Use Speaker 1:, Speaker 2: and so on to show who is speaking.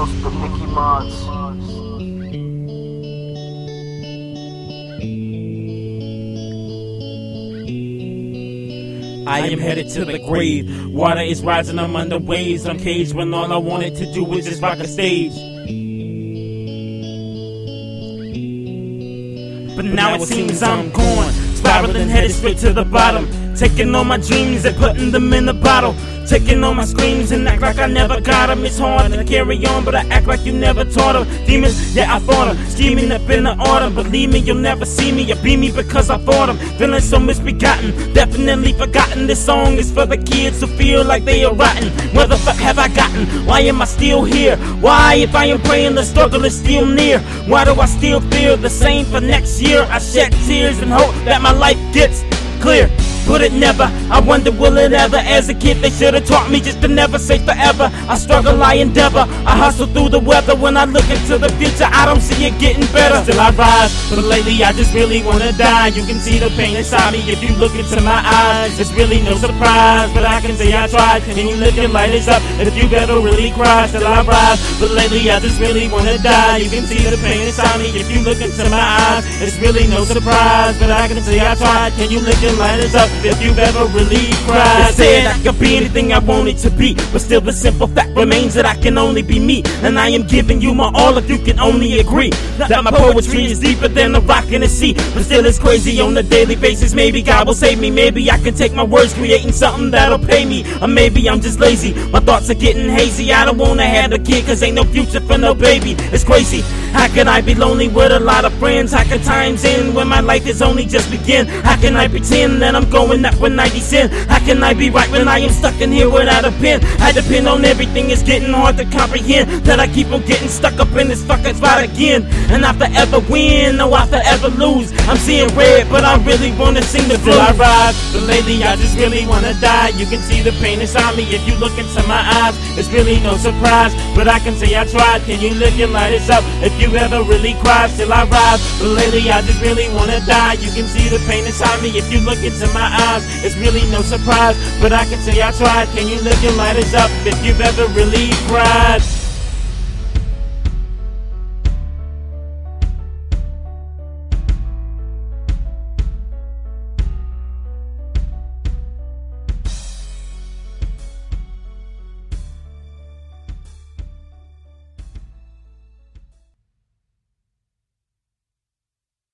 Speaker 1: The.
Speaker 2: I am headed to the grave. Water is rising, I'm under waves. I'm caged when all I wanted to do was just rock a stage. But now it seems I'm gone, spiraling headed straight to the bottom. Taking all my dreams and putting them in a bottle. Taking all my screams and act like I never got them. It's hard to carry on, but I act like you never taught them. Demons, yeah, I fought them. Scheming up in the autumn. Believe me, you'll never see me or be me because I fought them. Feeling so misbegotten, definitely forgotten. This song is for the kids who feel like they are rotten. Where the fuck have I gotten? Why am I still here? Why, if I am praying, the struggle is still near? Why do I still feel the same for next year? I shed tears and hope that my life gets clear. But it never, I wonder will it ever? As a kid they should've taught me just to never say forever. I struggle, I endeavor, I hustle through the weather. When I look into the future I don't see it getting better. Still I rise, but lately I just really wanna die. You can see the pain inside me if you look into my eyes. It's really no surprise, but I can say I tried. Can you lift your lighters up? And if you've ever really cry, Still I rise, but lately I just really wanna die. You can see the pain inside me if you look into my eyes. It's really no surprise, but I can say I tried. Can you lift your lighters up if you've ever really cried. They said I could be anything I wanted to be, but still the simple fact remains that I can only be me. And I am giving you my all if you can only agree that my poetry is deeper than a rock in the sea. But still it's crazy on a daily basis. Maybe God will save me. Maybe I can take my words, creating something that'll pay me. Or maybe I'm just lazy. My thoughts are getting hazy. I don't wanna have a kid, cause ain't no future for no baby. It's crazy. How can I be lonely with a lot of friends? How can times end when my life is only just begin? How can I pretend that I'm going up when 90 cent? How can I be right when I am stuck in here without a pen? I depend on everything, it's getting hard to comprehend that I keep on getting stuck up in this fucking spot again. And I forever win, no, I forever lose. I'm seeing red, but I really wanna sing the blues. I rise, but lately I just really wanna die. You can see the pain inside me if you look into my eyes. It's really no surprise, but I can say I tried. Can you lift your lighters up if you ever really cry? Still I rise, but lately I just really wanna die. You can see the pain inside me if you look into my eyes. It's really no surprise, but I can say I tried. Can you lift your lighters up if you've ever really cried?